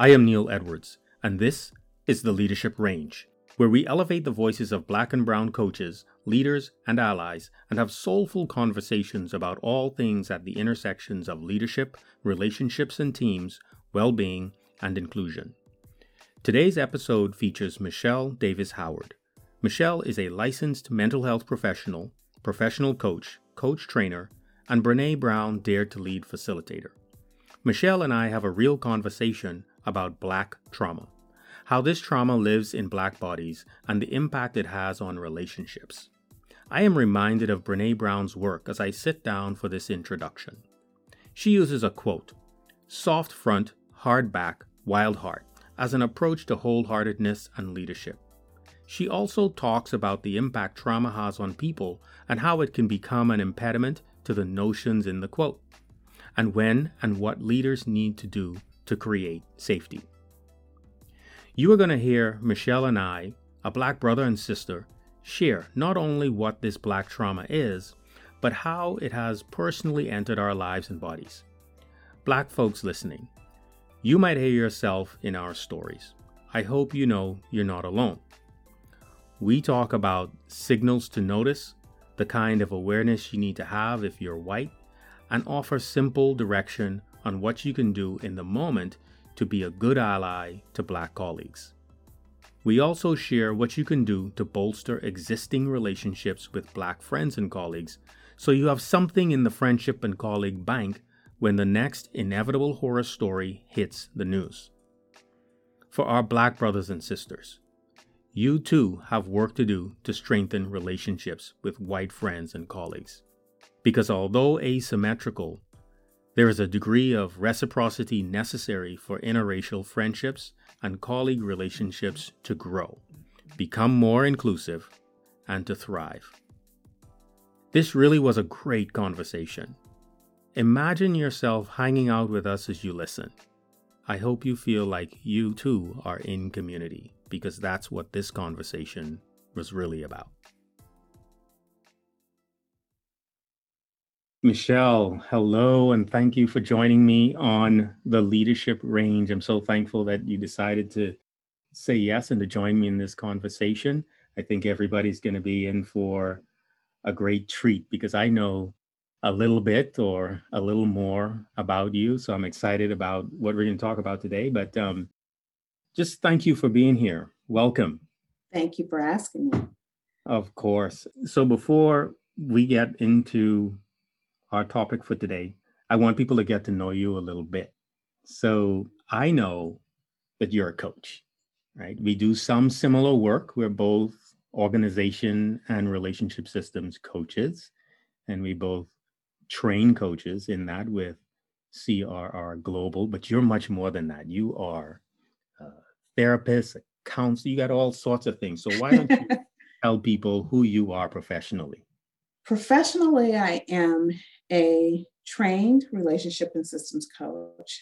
I am Neil Edwards, and this is the Leadership Range, where we elevate the voices of black and brown coaches, leaders, and allies and have soulful conversations about all things at the intersections of leadership, relationships and teams, well being, and inclusion. Today's episode features Michelle Davis Howard. Michelle is a licensed mental health professional, professional coach, coach trainer, and Brene Brown Dare to Lead facilitator. Michelle and I have a real conversation about Black trauma, how this trauma lives in Black bodies, and the impact it has on relationships. I am reminded of Brene Brown's work as I sit down for this introduction. She uses a quote soft front, hard back, wild heart as an approach to wholeheartedness and leadership. She also talks about the impact trauma has on people and how it can become an impediment to the notions in the quote, and when and what leaders need to do to create safety. You are going to hear Michelle and I, a black brother and sister, share not only what this black trauma is, but how it has personally entered our lives and bodies. Black folks listening, you might hear yourself in our stories. I hope you know you're not alone. We talk about signals to notice, the kind of awareness you need to have if you're white, and offer simple direction on what you can do in the moment to be a good ally to Black colleagues. We also share what you can do to bolster existing relationships with Black friends and colleagues so you have something in the friendship and colleague bank when the next inevitable horror story hits the news. For our Black brothers and sisters, you too have work to do to strengthen relationships with white friends and colleagues. Because although asymmetrical, there is a degree of reciprocity necessary for interracial friendships and colleague relationships to grow, become more inclusive, and to thrive. This really was a great conversation. Imagine yourself hanging out with us as you listen. I hope you feel like you too are in community because that's what this conversation was really about. Michelle, hello, and thank you for joining me on the leadership range. I'm so thankful that you decided to say yes and to join me in this conversation. I think everybody's going to be in for a great treat because I know a little bit or a little more about you. So I'm excited about what we're going to talk about today. But um, just thank you for being here. Welcome. Thank you for asking me. Of course. So before we get into our topic for today, I want people to get to know you a little bit. So I know that you're a coach, right? We do some similar work. We're both organization and relationship systems coaches, and we both train coaches in that with CRR Global, but you're much more than that. You are therapist, a counselor, you got all sorts of things. So why don't you tell people who you are professionally? Professionally, I am a trained relationship and systems coach.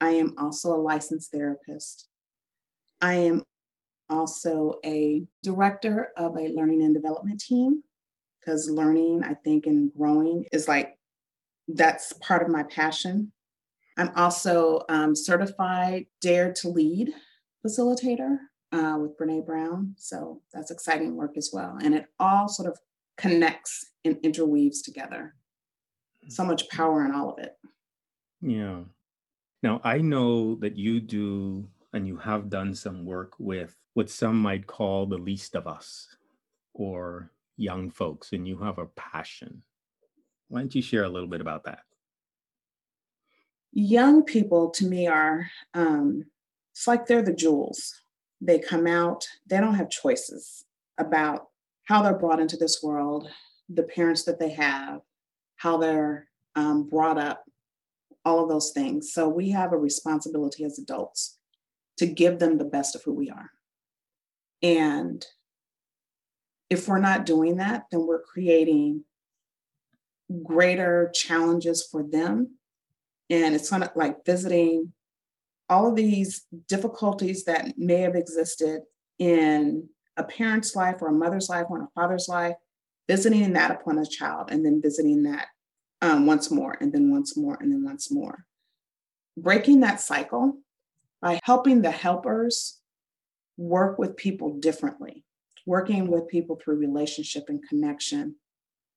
I am also a licensed therapist. I am also a director of a learning and development team because learning, I think, and growing is like that's part of my passion. I'm also um, certified Dare to Lead facilitator uh, with Brene Brown. So that's exciting work as well. And it all sort of connects and interweaves together. So much power in all of it. Yeah. Now, I know that you do and you have done some work with what some might call the least of us or young folks, and you have a passion. Why don't you share a little bit about that? young people to me are um, it's like they're the jewels they come out they don't have choices about how they're brought into this world the parents that they have how they're um, brought up all of those things. So we have a responsibility as adults to give them the best of who we are. And if we're not doing that then we're creating greater challenges for them. And it's kind of like visiting all of these difficulties that may have existed in a parent's life or a mother's life or a father's life, visiting that upon a child and then visiting that um, once more and then once more and then once more. Breaking that cycle by helping the helpers work with people differently, working with people through relationship and connection,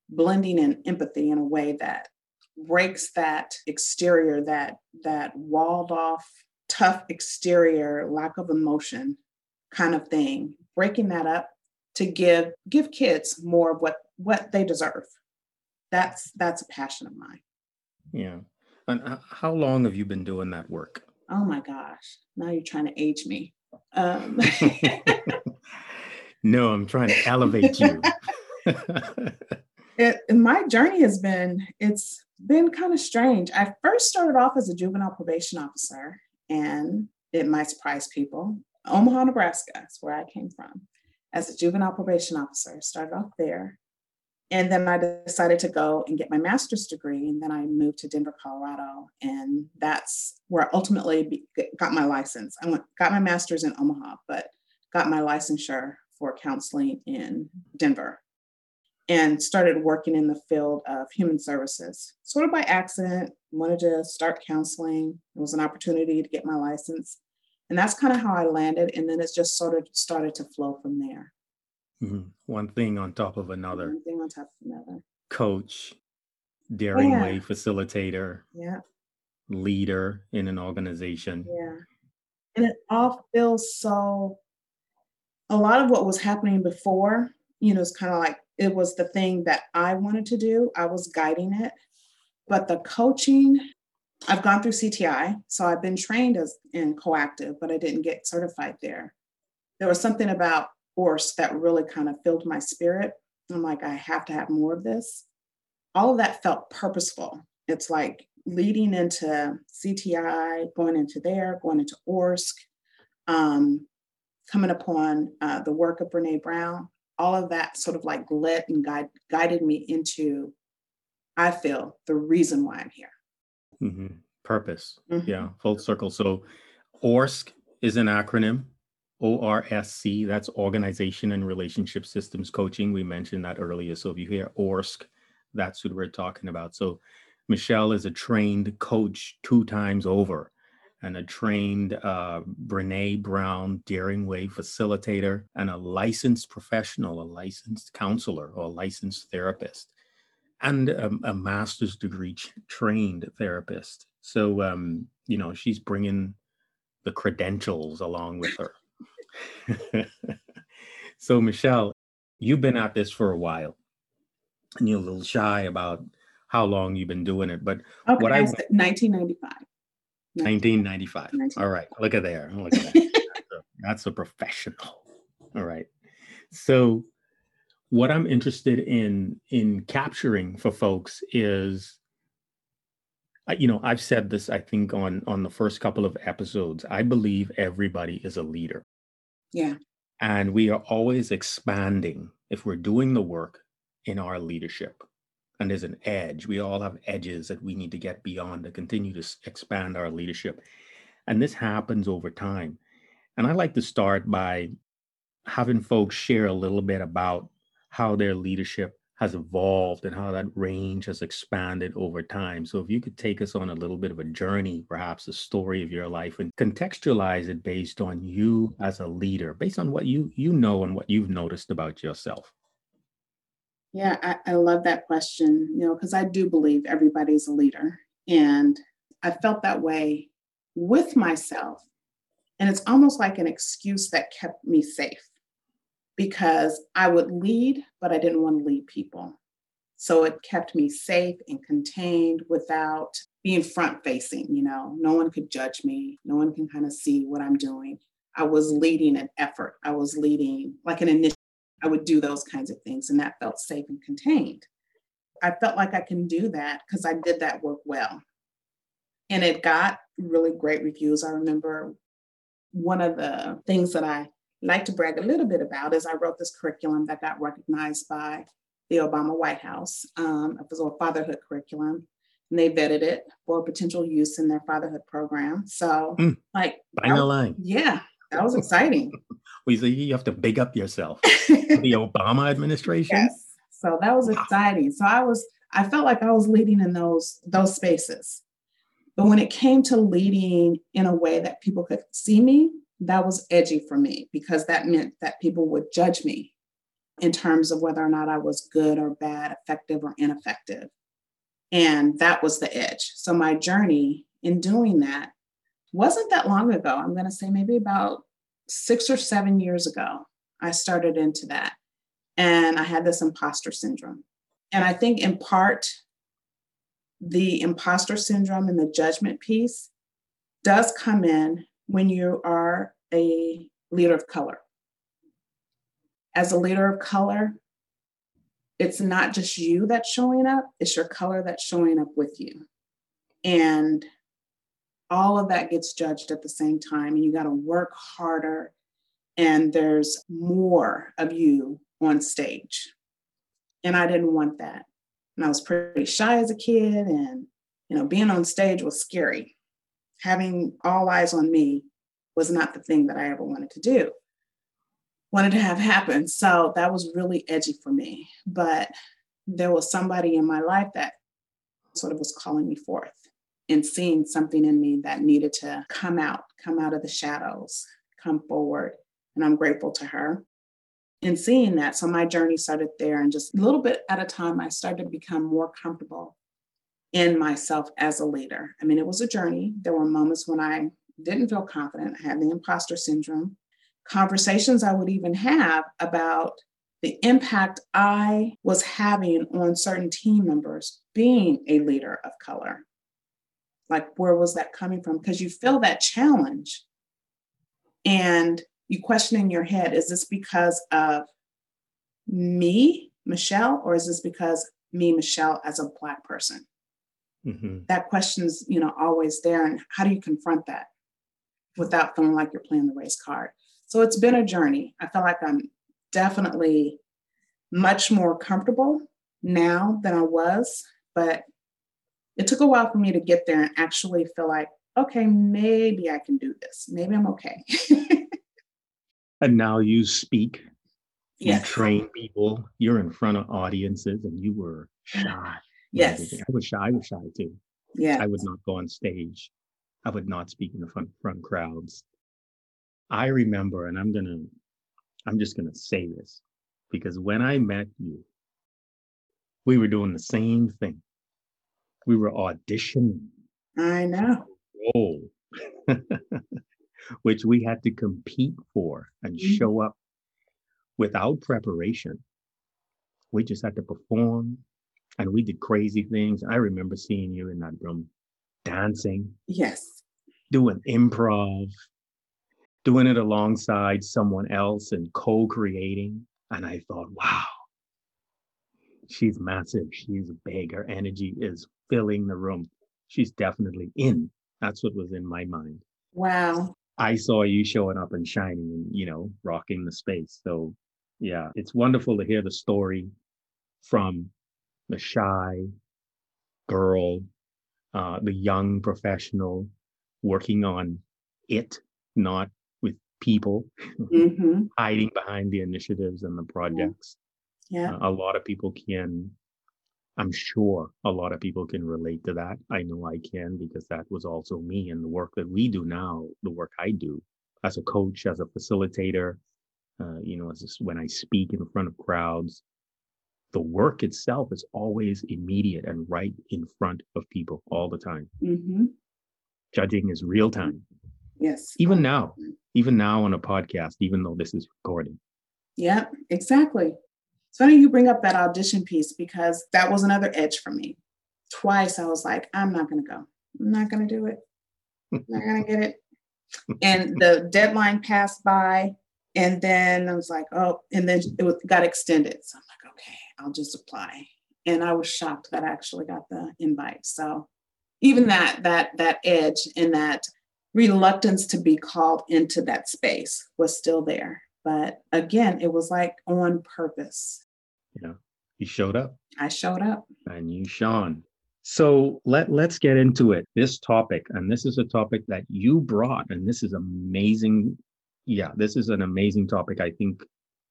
blending in empathy in a way that breaks that exterior, that that walled off, tough exterior, lack of emotion kind of thing, breaking that up to give give kids more of what what they deserve. That's that's a passion of mine. Yeah. And how long have you been doing that work? Oh my gosh. Now you're trying to age me. Um. no, I'm trying to elevate you. it, my journey has been it's been kind of strange. I first started off as a juvenile probation officer, and it might surprise people. Omaha, Nebraska is where I came from as a juvenile probation officer. Started off there. And then I decided to go and get my master's degree. And then I moved to Denver, Colorado. And that's where I ultimately got my license. I went, got my master's in Omaha, but got my licensure for counseling in Denver and started working in the field of human services, sort of by accident. Wanted to start counseling. It was an opportunity to get my license. And that's kind of how I landed. And then it's just sort of started to flow from there. Mm-hmm. One thing on top of another. One thing on top of another. Coach, daring yeah. way facilitator, yeah, leader in an organization. Yeah. And it all feels so a lot of what was happening before, you know, it's kind of like it was the thing that I wanted to do. I was guiding it. But the coaching I've gone through CTI, so I've been trained as in coactive, but I didn't get certified there. There was something about ORSC that really kind of filled my spirit. I'm like, I have to have more of this. All of that felt purposeful. It's like leading into CTI, going into there, going into ORSC, um, coming upon uh, the work of Brene Brown. All of that sort of like led and guide, guided me into, I feel, the reason why I'm here. Mm-hmm. Purpose. Mm-hmm. Yeah, full circle. So ORSC is an acronym. ORSC, that's Organization and Relationship Systems Coaching. We mentioned that earlier. So if you hear ORSC, that's what we're talking about. So Michelle is a trained coach two times over and a trained uh, Brene Brown Daring Way facilitator and a licensed professional, a licensed counselor or a licensed therapist and a, a master's degree trained therapist. So, um, you know, she's bringing the credentials along with her. so, Michelle, you've been at this for a while and you're a little shy about how long you've been doing it. But okay, what I, I 1995. 1995. 1995. All right. Look at there. Look at that. that's a professional. All right. So, what I'm interested in in capturing for folks is you know I've said this I think on on the first couple of episodes I believe everybody is a leader. Yeah. And we are always expanding if we're doing the work in our leadership. And there's an edge. We all have edges that we need to get beyond to continue to expand our leadership. And this happens over time. And I like to start by having folks share a little bit about how their leadership has evolved and how that range has expanded over time. So, if you could take us on a little bit of a journey, perhaps a story of your life, and contextualize it based on you as a leader, based on what you you know and what you've noticed about yourself. Yeah, I, I love that question. You know, because I do believe everybody's a leader, and I felt that way with myself, and it's almost like an excuse that kept me safe because I would lead, but I didn't want to lead people. So it kept me safe and contained without being front facing. You know, no one could judge me, no one can kind of see what I'm doing. I was leading an effort, I was leading like an initiative. I would do those kinds of things, and that felt safe and contained. I felt like I can do that because I did that work well. And it got really great reviews. I remember one of the things that I like to brag a little bit about is I wrote this curriculum that got recognized by the Obama White House. Um, it was a fatherhood curriculum, and they vetted it for potential use in their fatherhood program. So, mm, like, bang the line. Yeah, that was exciting. we see you have to big up yourself. the Obama administration. Yes. So that was wow. exciting. So I was, I felt like I was leading in those those spaces. But when it came to leading in a way that people could see me, that was edgy for me because that meant that people would judge me in terms of whether or not I was good or bad, effective or ineffective. And that was the edge. So my journey in doing that wasn't that long ago. I'm going to say maybe about six or seven years ago, I started into that. And I had this imposter syndrome. And I think in part, the imposter syndrome and the judgment piece does come in when you are a leader of color. As a leader of color, it's not just you that's showing up, it's your color that's showing up with you. And all of that gets judged at the same time, and you got to work harder, and there's more of you on stage. And I didn't want that. And I was pretty shy as a kid, and you know, being on stage was scary. Having all eyes on me was not the thing that I ever wanted to do, wanted to have happen. So that was really edgy for me. But there was somebody in my life that sort of was calling me forth and seeing something in me that needed to come out, come out of the shadows, come forward. And I'm grateful to her in seeing that. So my journey started there. And just a little bit at a time, I started to become more comfortable in myself as a leader. I mean, it was a journey. There were moments when I didn't feel confident. I had the imposter syndrome. Conversations I would even have about the impact I was having on certain team members being a leader of color. Like, where was that coming from? Because you feel that challenge and you question in your head is this because of me, Michelle, or is this because me, Michelle, as a Black person? Mm-hmm. That question's, you know, always there. And how do you confront that? without feeling like you're playing the race card. So it's been a journey. I feel like I'm definitely much more comfortable now than I was, but it took a while for me to get there and actually feel like, okay, maybe I can do this. Maybe I'm okay. and now you speak, you train people, you're in front of audiences, and you were shy. Yes. I was shy. I was shy too. Yeah. I would not go on stage. I would not speak in the front front crowds. I remember, and I'm gonna, I'm just gonna say this because when I met you, we were doing the same thing. We were auditioning. I know. Oh, which we had to compete for and mm-hmm. show up without preparation. We just had to perform and we did crazy things. I remember seeing you in that room dancing. Yes. Doing improv, doing it alongside someone else and co creating. And I thought, wow, she's massive. She's big. Her energy is filling the room. She's definitely in. That's what was in my mind. Wow. I saw you showing up and shining and, you know, rocking the space. So, yeah, it's wonderful to hear the story from the shy girl uh, the young professional working on it, not with people, mm-hmm. hiding behind the initiatives and the projects. Yeah. Uh, a lot of people can, I'm sure a lot of people can relate to that. I know I can because that was also me and the work that we do now, the work I do as a coach, as a facilitator, uh, you know, as a, when I speak in front of crowds, the work itself is always immediate and right in front of people all the time. Mm-hmm. Judging is real time. Yes. Even now, even now on a podcast, even though this is recorded. Yeah, exactly. So funny you bring up that audition piece because that was another edge for me. Twice I was like, I'm not going to go. I'm not going to do it. I'm not going to get it. and the deadline passed by. And then I was like, oh, and then it was, got extended. So I'm like, okay, I'll just apply. And I was shocked that I actually got the invite. So even that that that edge and that reluctance to be called into that space was still there. But again, it was like on purpose. Yeah. You showed up. I showed up. And you shone. So let let's get into it. This topic, and this is a topic that you brought, and this is amazing. Yeah, this is an amazing topic. I think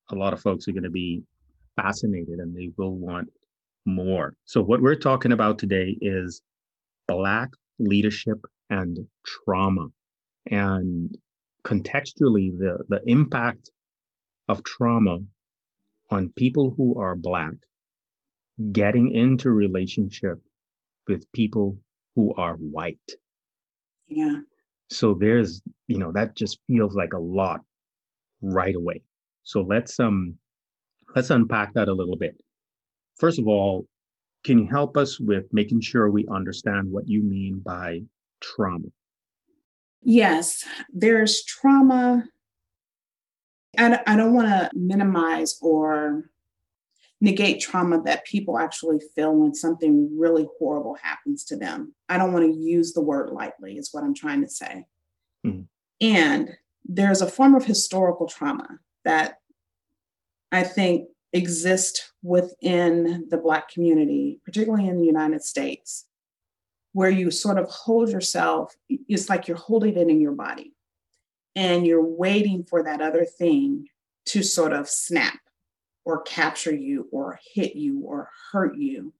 a lot of folks are going to be fascinated and they will want more. So, what we're talking about today is Black leadership and trauma. And contextually, the, the impact of trauma on people who are Black getting into relationship with people who are white. Yeah. So there's, you know, that just feels like a lot right away. So let's um let's unpack that a little bit. First of all, can you help us with making sure we understand what you mean by trauma? Yes, there's trauma. I, I don't want to minimize or negate trauma that people actually feel when something really horrible happens to them. I don't want to use the word lightly, is what I'm trying to say. Mm-hmm. And there's a form of historical trauma that I think exists within the Black community, particularly in the United States, where you sort of hold yourself, it's like you're holding it in your body and you're waiting for that other thing to sort of snap or capture you or hit you or hurt you.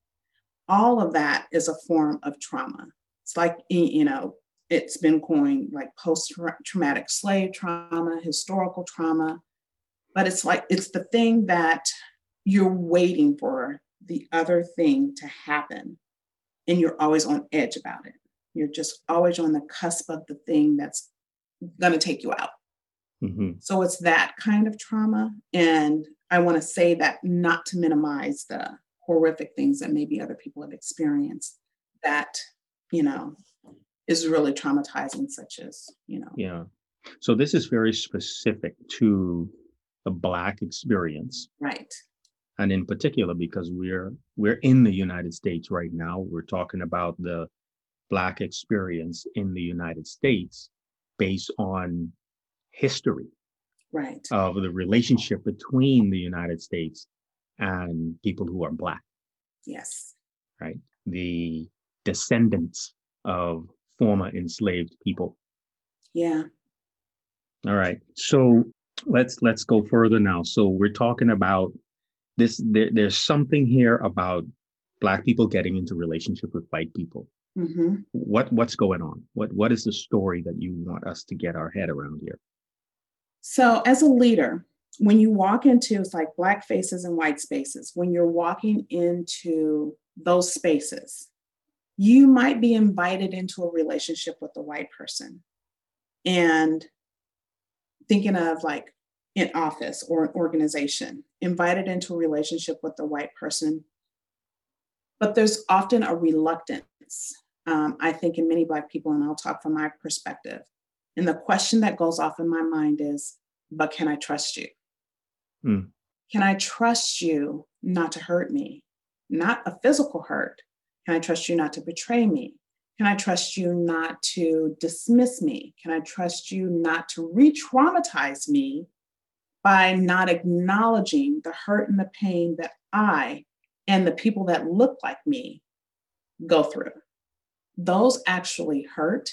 All of that is a form of trauma. It's like, you know, it's been coined like post traumatic slave trauma, historical trauma, but it's like it's the thing that you're waiting for the other thing to happen and you're always on edge about it you're just always on the cusp of the thing that's going to take you out mm-hmm. so it's that kind of trauma and i want to say that not to minimize the horrific things that maybe other people have experienced that you know is really traumatizing such as you know. Yeah. So this is very specific to the black experience. Right. And in particular because we're we're in the united states right now we're talking about the black experience in the united states based on history right of the relationship between the united states and people who are black yes right the descendants of former enslaved people yeah all right so let's let's go further now. So we're talking about this. There, there's something here about black people getting into relationship with white people. Mm-hmm. What what's going on? What what is the story that you want us to get our head around here? So as a leader, when you walk into it's like black faces and white spaces. When you're walking into those spaces, you might be invited into a relationship with a white person, and thinking of like in office or an organization, invited into a relationship with a white person. But there's often a reluctance, um, I think, in many Black people, and I'll talk from my perspective. And the question that goes off in my mind is, but can I trust you? Mm. Can I trust you not to hurt me? Not a physical hurt. Can I trust you not to betray me? Can I trust you not to dismiss me? Can I trust you not to re traumatize me by not acknowledging the hurt and the pain that I and the people that look like me go through? Those actually hurt.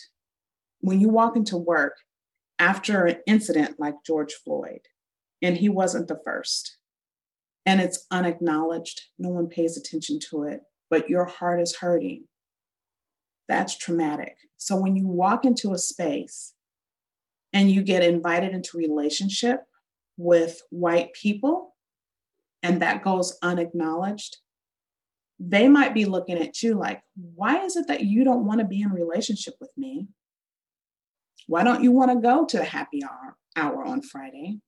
When you walk into work after an incident like George Floyd, and he wasn't the first, and it's unacknowledged, no one pays attention to it, but your heart is hurting that's traumatic. So when you walk into a space and you get invited into relationship with white people and that goes unacknowledged, they might be looking at you like, why is it that you don't want to be in relationship with me? Why don't you want to go to the happy hour, hour on Friday?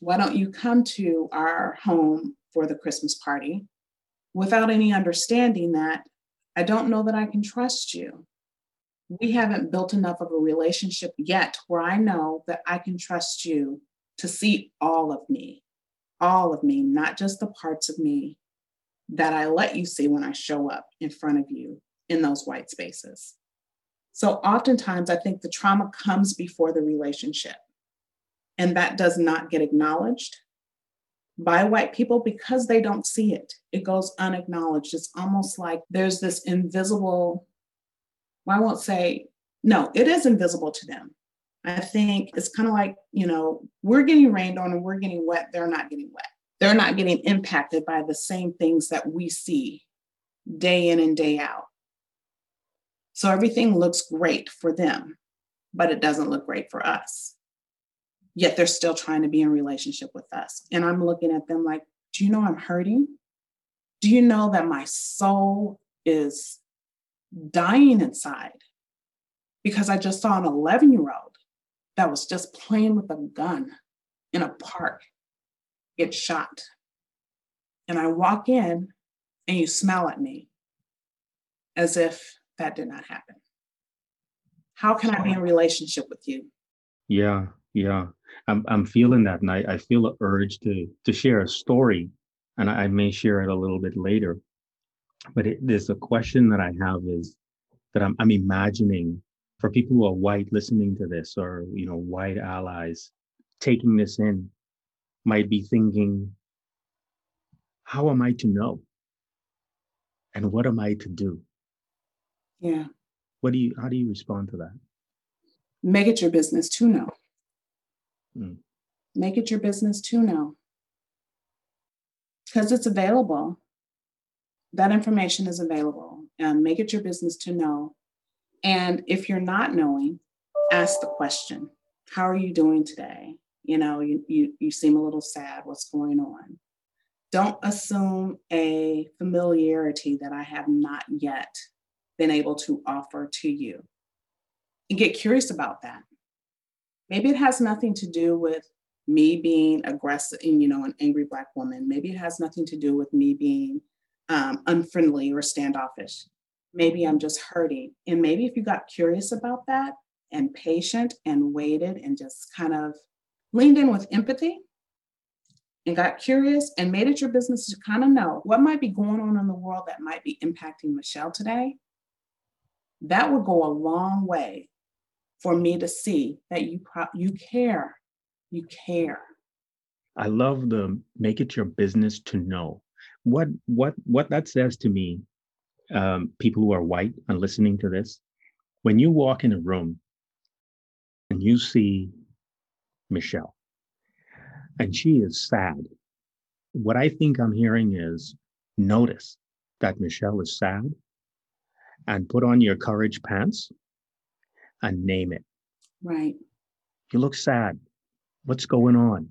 Why don't you come to our home for the Christmas party without any understanding that I don't know that I can trust you. We haven't built enough of a relationship yet where I know that I can trust you to see all of me, all of me, not just the parts of me that I let you see when I show up in front of you in those white spaces. So oftentimes, I think the trauma comes before the relationship, and that does not get acknowledged by white people because they don't see it. It goes unacknowledged. It's almost like there's this invisible, well, I won't say, no, it is invisible to them. I think it's kind of like, you know, we're getting rained on and we're getting wet, they're not getting wet. They're not getting impacted by the same things that we see day in and day out. So everything looks great for them, but it doesn't look great for us. Yet they're still trying to be in relationship with us. And I'm looking at them like, do you know I'm hurting? Do you know that my soul is dying inside? Because I just saw an 11 year old that was just playing with a gun in a park get shot. And I walk in and you smile at me as if that did not happen. How can I be in relationship with you? Yeah, yeah. I'm I'm feeling that and I, I feel an urge to to share a story and I, I may share it a little bit later. But it, there's a question that I have is that I'm I'm imagining for people who are white listening to this or you know white allies taking this in might be thinking how am i to know and what am i to do yeah what do you how do you respond to that make it your business to know mm. make it your business to know because it's available that information is available and make it your business to know and if you're not knowing, ask the question How are you doing today? You know, you, you, you seem a little sad. What's going on? Don't assume a familiarity that I have not yet been able to offer to you. And get curious about that. Maybe it has nothing to do with me being aggressive, and you know, an angry Black woman. Maybe it has nothing to do with me being um, unfriendly or standoffish maybe I'm just hurting. And maybe if you got curious about that and patient and waited and just kind of leaned in with empathy and got curious and made it your business to kind of know what might be going on in the world that might be impacting Michelle today, that would go a long way for me to see that you pro- you care, you care. I love the make it your business to know. What what what that says to me um, people who are white and listening to this, when you walk in a room and you see Michelle and she is sad, what I think I'm hearing is notice that Michelle is sad and put on your courage pants and name it. Right. You look sad. What's going on?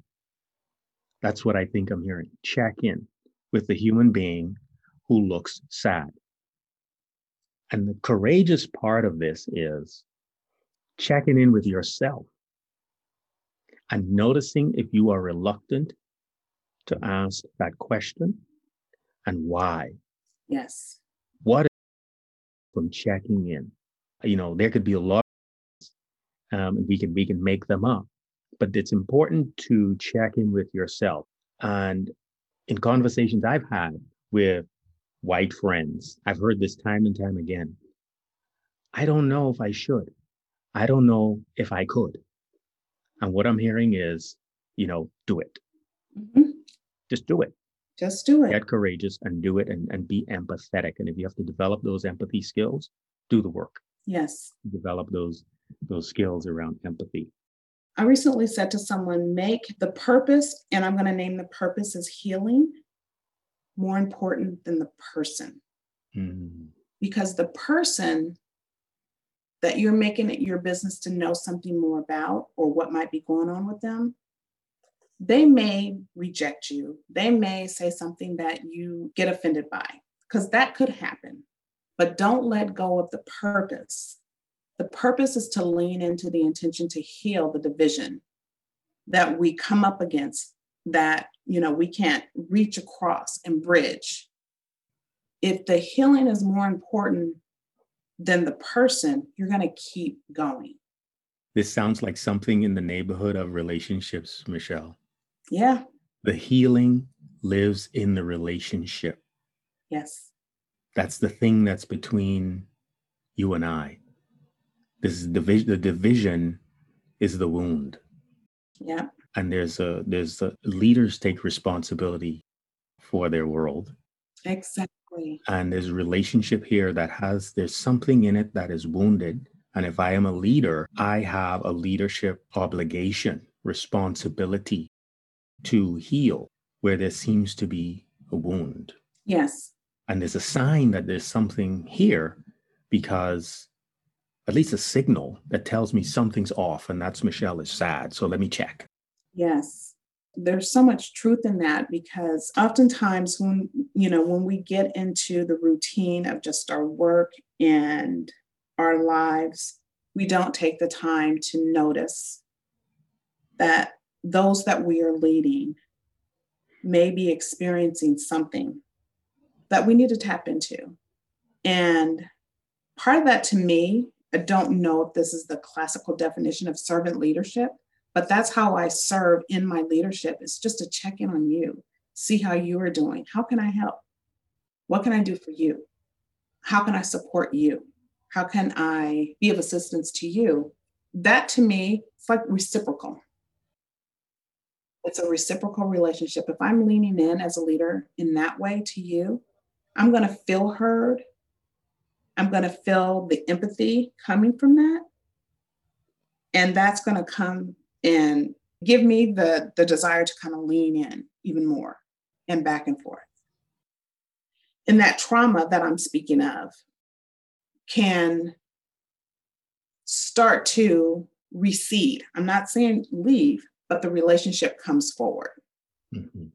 That's what I think I'm hearing. Check in with the human being who looks sad. And the courageous part of this is checking in with yourself and noticing if you are reluctant to ask that question and why. Yes. What from checking in? You know, there could be a lot um, we can we can make them up, but it's important to check in with yourself. And in conversations I've had with white friends. I've heard this time and time again. I don't know if I should. I don't know if I could. And what I'm hearing is, you know, do it. Mm-hmm. Just do it. Just do it. Get courageous and do it and, and be empathetic. And if you have to develop those empathy skills, do the work. Yes. Develop those those skills around empathy. I recently said to someone, make the purpose, and I'm going to name the purpose as healing, more important than the person. Mm. Because the person that you're making it your business to know something more about or what might be going on with them, they may reject you. They may say something that you get offended by, because that could happen. But don't let go of the purpose. The purpose is to lean into the intention to heal the division that we come up against that you know we can't reach across and bridge if the healing is more important than the person you're going to keep going this sounds like something in the neighborhood of relationships michelle yeah. The healing lives in the relationship. Yes. That's the thing that's between you and i. This is division the division is the wound. Yeah. And there's a there's a, leaders take responsibility for their world. Exactly. And there's a relationship here that has there's something in it that is wounded. And if i am a leader i have a leadership obligation responsibility to heal where there seems to be a wound yes and there's a sign that there's something here because at least a signal that tells me something's off and that's Michelle is sad. So let me check. Yes. There's so much truth in that because oftentimes when you know when we get into the routine of just our work and our lives, we don't take the time to notice that those that we are leading may be experiencing something that we need to tap into. And part of that to me, I don't know if this is the classical definition of servant leadership, but that's how I serve in my leadership. It's just to check in on you, see how you are doing. How can I help? What can I do for you? How can I support you? How can I be of assistance to you? That to me, it's like reciprocal. It's a reciprocal relationship. If I'm leaning in as a leader in that way to you, I'm going to feel heard. I'm going to feel the empathy coming from that. And that's going to come and give me the, the desire to kind of lean in even more and back and forth. And that trauma that I'm speaking of can start to recede. I'm not saying leave, but the relationship comes forward. Mm-hmm.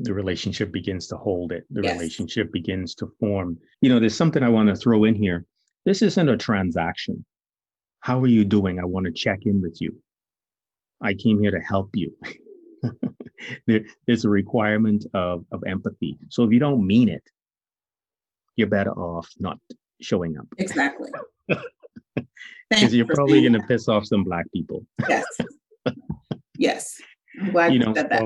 The relationship begins to hold it. The yes. relationship begins to form. You know there's something i want to throw in here. This isn't a transaction. How are you doing? I want to check in with you. I came here to help you. There, there's a requirement of, of empathy. So if you don't mean it you're better off not showing up. Exactly. Because you're probably going to piss off some black people. Yes yes. I'm glad you, know, said that.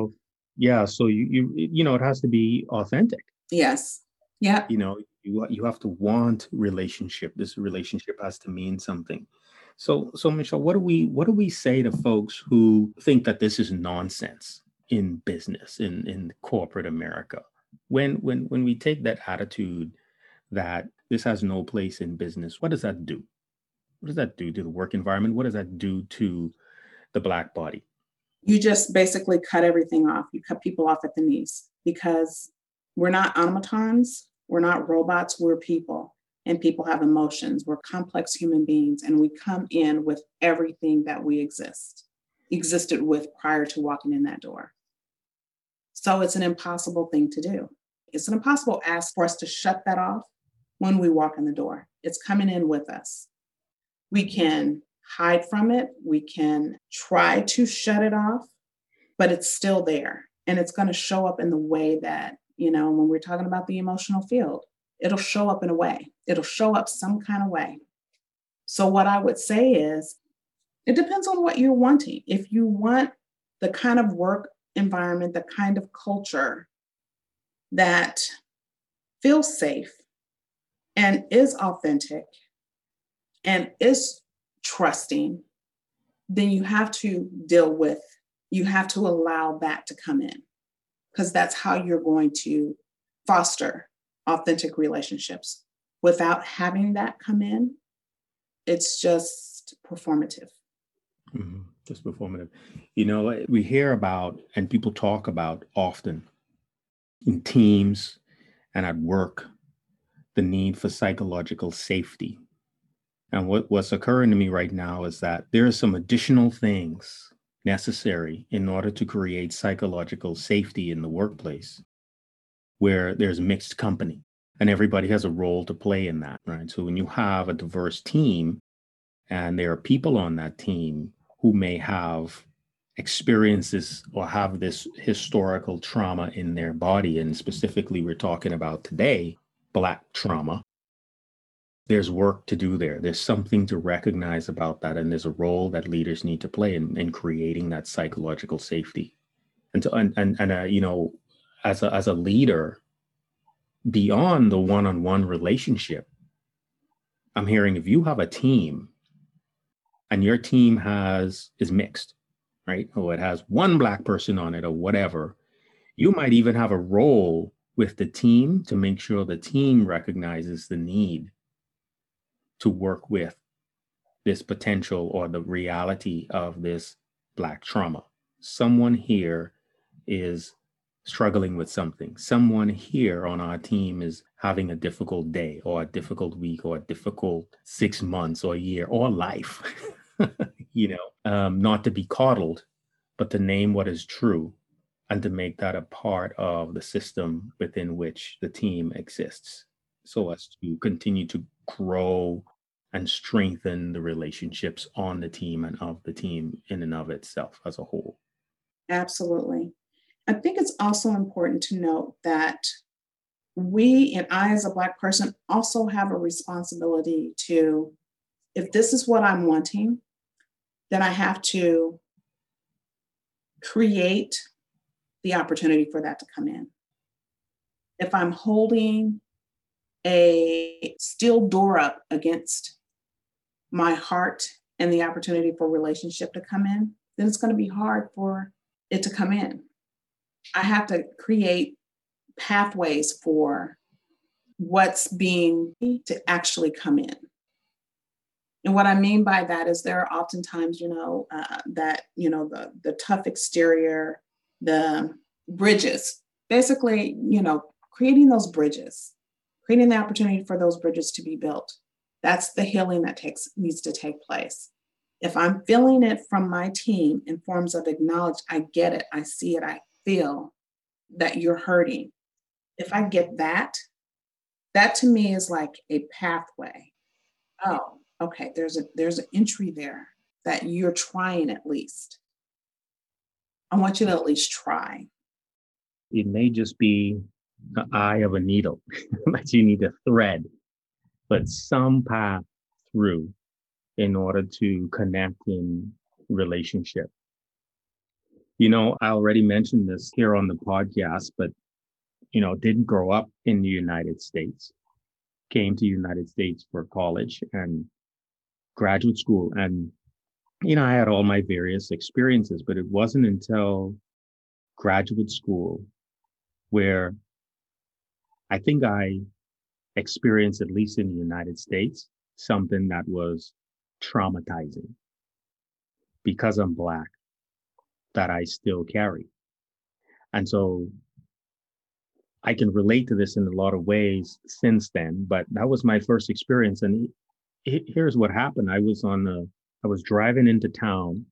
yeah so you you you know it has to be authentic. Yes. Yeah. You know you you have to want relationship. This relationship has to mean something. So so michelle what do we what do we say to folks who think that this is nonsense in business in in corporate america? When when when we take that attitude that this has no place in business what does that do? What does that do to the work environment? What does that do to the black body you just basically cut everything off. You cut people off at the knees because we're not automatons, we're not robots, we're people. And people have emotions. We're complex human beings, and we come in with everything that we exist, existed with prior to walking in that door. So it's an impossible thing to do. It's an impossible ask for us to shut that off when we walk in the door. It's coming in with us. We can hide from it. We can try to shut it off, but it's still there. And it's going to show up in the way that, you know, when we're talking about the emotional field, it'll show up in a way, it'll show up some kind of way. So, what I would say is, it depends on what you're wanting. If you want the kind of work environment, the kind of culture that feels safe and is authentic and is trusting, then you have to deal with, you have to allow that to come in because that's how you're going to foster authentic relationships. Without having that come in, it's just performative. Mm-hmm. Just performative. You know, we hear about and people talk about often in teams and at work the need for psychological safety and what, what's occurring to me right now is that there are some additional things necessary in order to create psychological safety in the workplace where there's mixed company and everybody has a role to play in that, right? So when you have a diverse team and there are people on that team who may have experiences or have this historical trauma in their body, and specifically we're talking about today, Black trauma, there's work to do there. There's something to recognize about that. And there's a role that leaders need to play in, in creating that psychological safety. And, to, and, and, and uh, you know, as a, as a leader, beyond the one-on-one relationship, I'm hearing if you have a team and your team has is mixed, right? Or it has one black person on it or whatever, you might even have a role with the team to make sure the team recognizes the need to work with this potential or the reality of this Black trauma. Someone here is struggling with something. Someone here on our team is having a difficult day or a difficult week or a difficult six months or year or life. you know, um, not to be coddled, but to name what is true and to make that a part of the system within which the team exists so as to continue to grow and strengthen the relationships on the team and of the team in and of itself as a whole. Absolutely. I think it's also important to note that we and I, as a Black person, also have a responsibility to, if this is what I'm wanting, then I have to create the opportunity for that to come in. If I'm holding a steel door up against my heart and the opportunity for relationship to come in, then it's going to be hard for it to come in. I have to create pathways for what's being to actually come in. And what I mean by that is there are oftentimes, you know, uh, that, you know, the, the tough exterior, the bridges, basically, you know, creating those bridges, creating the opportunity for those bridges to be built. That's the healing that takes needs to take place. If I'm feeling it from my team in forms of acknowledge, I get it, I see it, I feel that you're hurting. If I get that, that to me is like a pathway. Oh, okay, there's a there's an entry there that you're trying at least. I want you to at least try. It may just be the eye of a needle that you need to thread, but some path through in order to connect in relationship. You know, I already mentioned this here on the podcast, but you know, didn't grow up in the United States, came to United States for college and graduate school. And, you know, I had all my various experiences, but it wasn't until graduate school where I think I experienced, at least in the United States, something that was traumatizing because I'm Black that I still carry. And so I can relate to this in a lot of ways since then, but that was my first experience. And here's what happened. I was on the, I was driving into town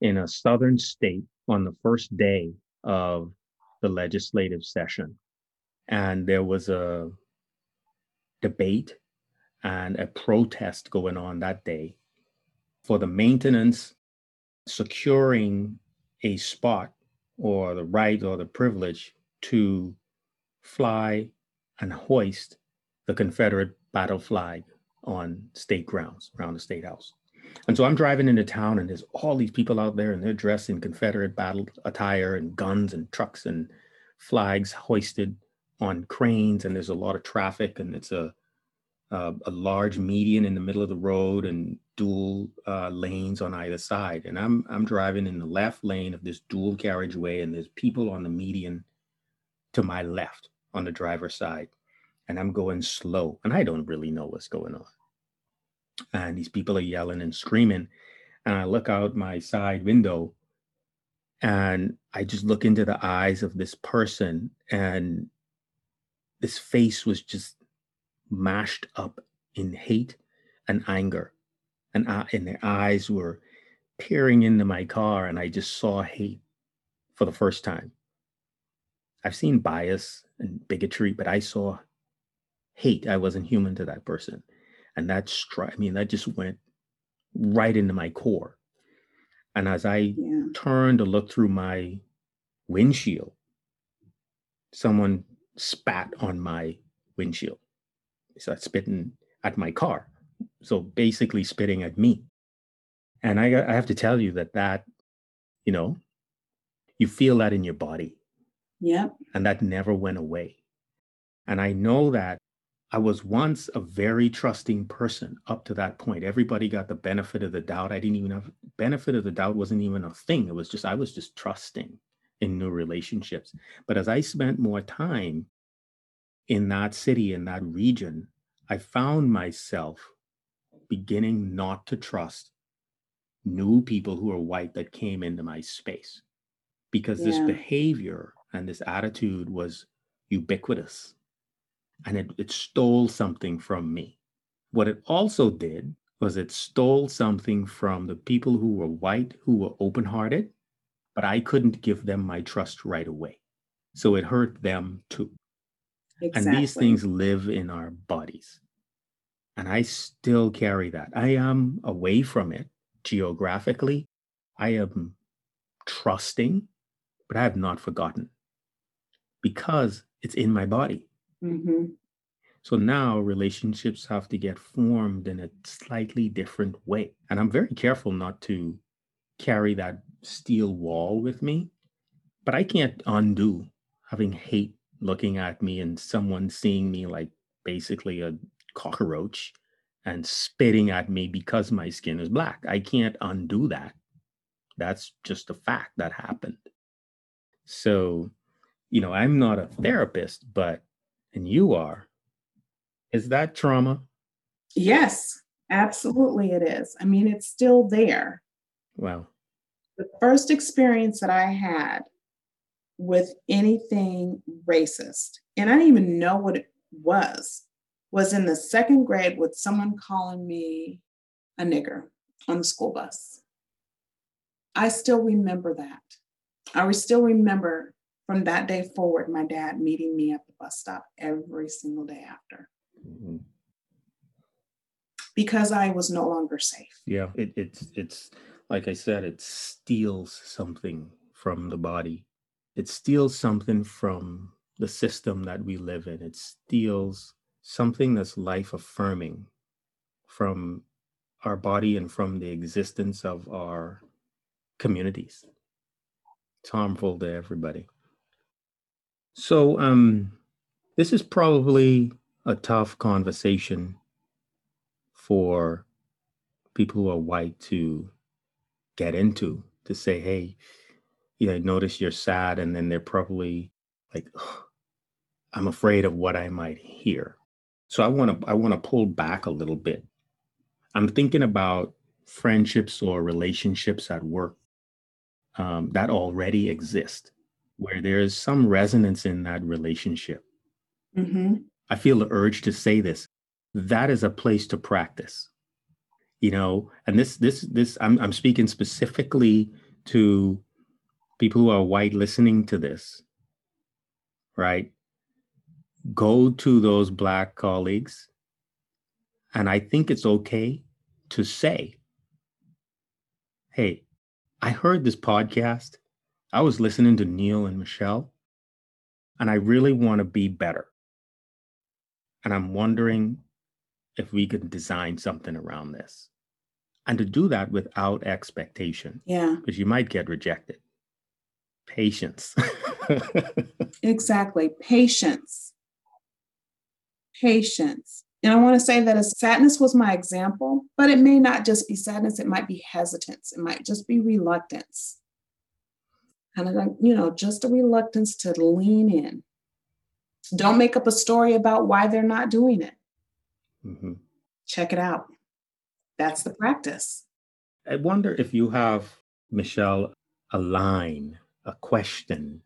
in a southern state on the first day of the legislative session. And there was a debate and a protest going on that day for the maintenance, securing a spot or the right or the privilege to fly and hoist the Confederate battle flag on state grounds around the state house. And so I'm driving into town and there's all these people out there and they're dressed in Confederate battle attire and guns and trucks and flags hoisted on cranes and there's a lot of traffic and it's a uh, a large median in the middle of the road and dual uh, lanes on either side. And I'm I'm driving in the left lane of this dual carriageway, and there's people on the median to my left on the driver's side, and I'm going slow, and I don't really know what's going on. And these people are yelling and screaming, and I look out my side window, and I just look into the eyes of this person, and this face was just mashed up in hate and anger. And, uh, and their eyes were peering into my car, and I just saw hate for the first time. I've seen bias and bigotry, but I saw hate. I wasn't human to that person. And that struck, I mean, that just went right into my core. And as I yeah. turned to look through my windshield, someone spat on my windshield started spitting at my car. So basically spitting at me. And I, I have to tell you that that, you know, you feel that in your body. Yeah. And that never went away. And I know that I was once a very trusting person up to that point. Everybody got the benefit of the doubt. I didn't even have benefit of the doubt wasn't even a thing. It was just I was just trusting in new relationships. But as I spent more time in that city, in that region, I found myself beginning not to trust new people who are white that came into my space because yeah. this behavior and this attitude was ubiquitous and it, it stole something from me. What it also did was it stole something from the people who were white, who were open hearted, but I couldn't give them my trust right away. So it hurt them too. Exactly. And these things live in our bodies. And I still carry that. I am away from it geographically. I am trusting, but I have not forgotten because it's in my body. Mm-hmm. So now relationships have to get formed in a slightly different way. And I'm very careful not to carry that steel wall with me, but I can't undo having hate looking at me and someone seeing me like basically a cockroach and spitting at me because my skin is black. I can't undo that. That's just a fact that happened. So, you know, I'm not a therapist, but, and you are, is that trauma? Yes, absolutely it is. I mean, it's still there. Wow. The first experience that I had with anything racist, and I didn't even know what it was, was in the second grade with someone calling me a nigger on the school bus. I still remember that. I still remember from that day forward, my dad meeting me at the bus stop every single day after mm-hmm. because I was no longer safe. Yeah, it, it's it's like I said, it steals something from the body. It steals something from the system that we live in. It steals something that's life affirming from our body and from the existence of our communities. It's harmful to everybody. So, um, this is probably a tough conversation for people who are white to get into to say, hey, you know, notice you're sad, and then they're probably like, I'm afraid of what I might hear. So I want to I want to pull back a little bit. I'm thinking about friendships or relationships at work um, that already exist, where there is some resonance in that relationship. Mm-hmm. I feel the urge to say this. That is a place to practice. You know, and this this this I'm I'm speaking specifically to people who are white listening to this. Right? Go to those black colleagues and I think it's okay to say, hey, I heard this podcast. I was listening to Neil and Michelle, and I really want to be better. And I'm wondering if we could design something around this. And to do that without expectation. Yeah. Because you might get rejected. Patience. exactly. Patience. Patience. And I want to say that as sadness was my example, but it may not just be sadness, it might be hesitance, it might just be reluctance. Kind of like, you know, just a reluctance to lean in, don't make up a story about why they're not doing it. Mm-hmm. Check it out. That's the practice. I wonder if you have, Michelle, a line, a question,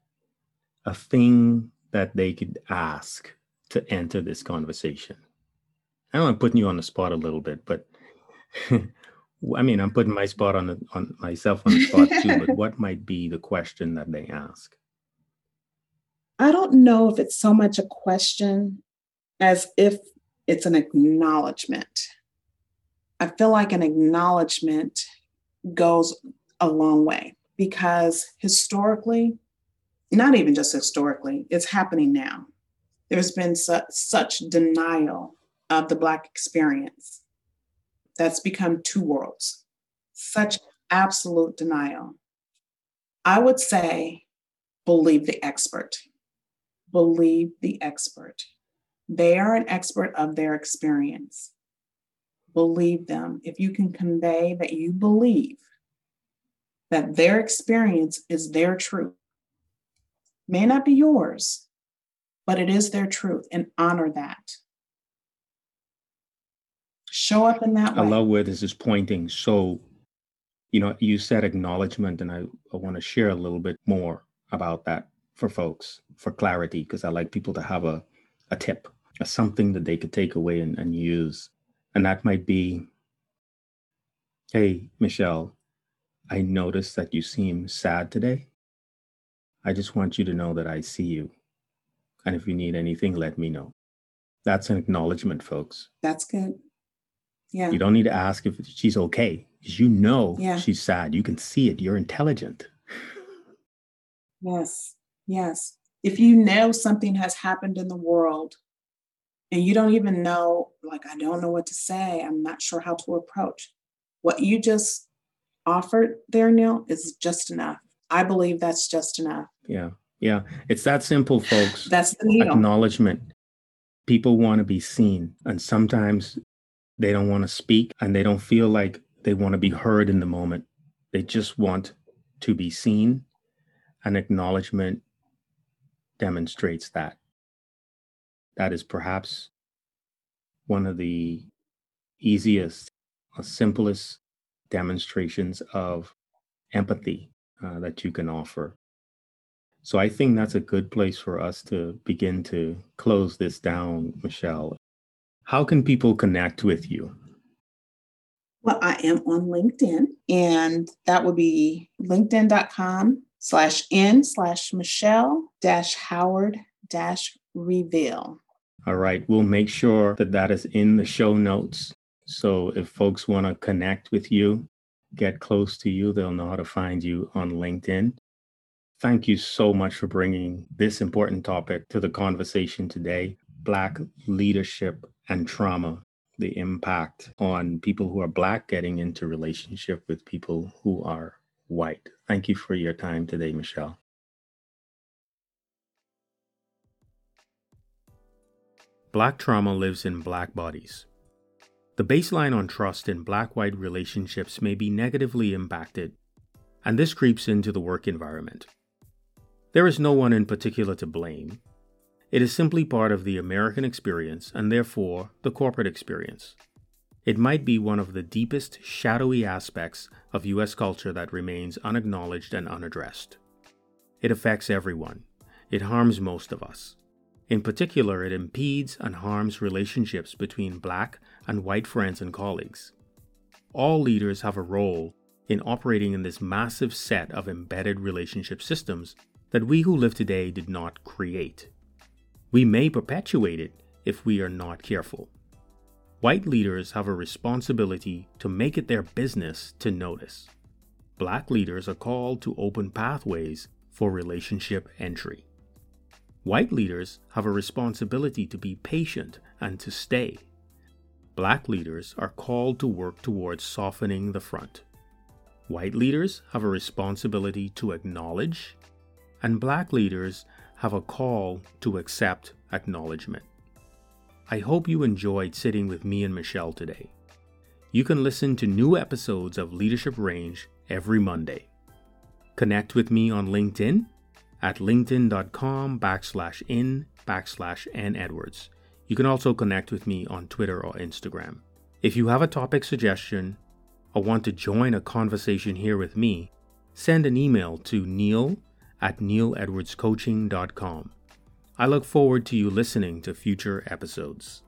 a thing that they could ask to enter this conversation. I know I'm putting you on the spot a little bit, but I mean, I'm putting my spot on the, on myself on the spot too. but what might be the question that they ask? I don't know if it's so much a question as if it's an acknowledgement. I feel like an acknowledgement goes a long way because historically, not even just historically, it's happening now. There's been su- such denial of the Black experience that's become two worlds, such absolute denial. I would say, believe the expert believe the expert. They are an expert of their experience. Believe them. If you can convey that you believe that their experience is their truth, may not be yours, but it is their truth, and honor that. Show up in that way. I love where this is pointing. So, you know, you said acknowledgement, and I, I want to share a little bit more about that for folks for clarity because I like people to have a, a tip, a something that they could take away and, and use. And that might be Hey, Michelle, I noticed that you seem sad today. I just want you to know that I see you. And if you need anything, let me know. That's an acknowledgement, folks. That's good. Yeah. You don't need to ask if she's okay because you know Yeah. she's sad. You can see it. You're intelligent. Yes. Yes. If you know something has happened in the world and you don't even know, like, I don't know what to say, I'm not sure how to approach, what you just offered there, Neil, is just enough. I believe that's just enough. Yeah. Yeah. It's that simple, folks. That's the needle. Acknowledgement. People want to be seen. And sometimes they don't want to speak and they don't feel like they want to be heard in the moment. They just want to be seen. And acknowledgement demonstrates that. That is perhaps one of the easiest, or simplest demonstrations of empathy uh, that you can offer. So I think that's a good place for us to begin to close this down, Michelle. How can people connect with you? Well, I am on LinkedIn, and that would be linkedin.com slash n slash Michelle dash Howard dash reveal. All right, we'll make sure that that is in the show notes. So if folks want to connect with you, get close to you, they'll know how to find you on LinkedIn. Thank you so much for bringing this important topic to the conversation today Black leadership and trauma, the impact on people who are Black getting into relationship with people who are white. Thank you for your time today, Michelle. Black trauma lives in Black bodies. The baseline on trust in Black white relationships may be negatively impacted, and this creeps into the work environment. There is no one in particular to blame. It is simply part of the American experience and therefore the corporate experience. It might be one of the deepest, shadowy aspects of US culture that remains unacknowledged and unaddressed. It affects everyone. It harms most of us. In particular, it impedes and harms relationships between black and white friends and colleagues. All leaders have a role in operating in this massive set of embedded relationship systems that we who live today did not create. We may perpetuate it if we are not careful. White leaders have a responsibility to make it their business to notice. Black leaders are called to open pathways for relationship entry. White leaders have a responsibility to be patient and to stay. Black leaders are called to work towards softening the front. White leaders have a responsibility to acknowledge, and black leaders have a call to accept acknowledgement. I hope you enjoyed sitting with me and Michelle today. You can listen to new episodes of Leadership Range every Monday. Connect with me on LinkedIn at linkedin.com backslash in backslash n edwards. You can also connect with me on Twitter or Instagram. If you have a topic suggestion or want to join a conversation here with me, send an email to neil at neiledwardscoaching.com. I look forward to you listening to future episodes.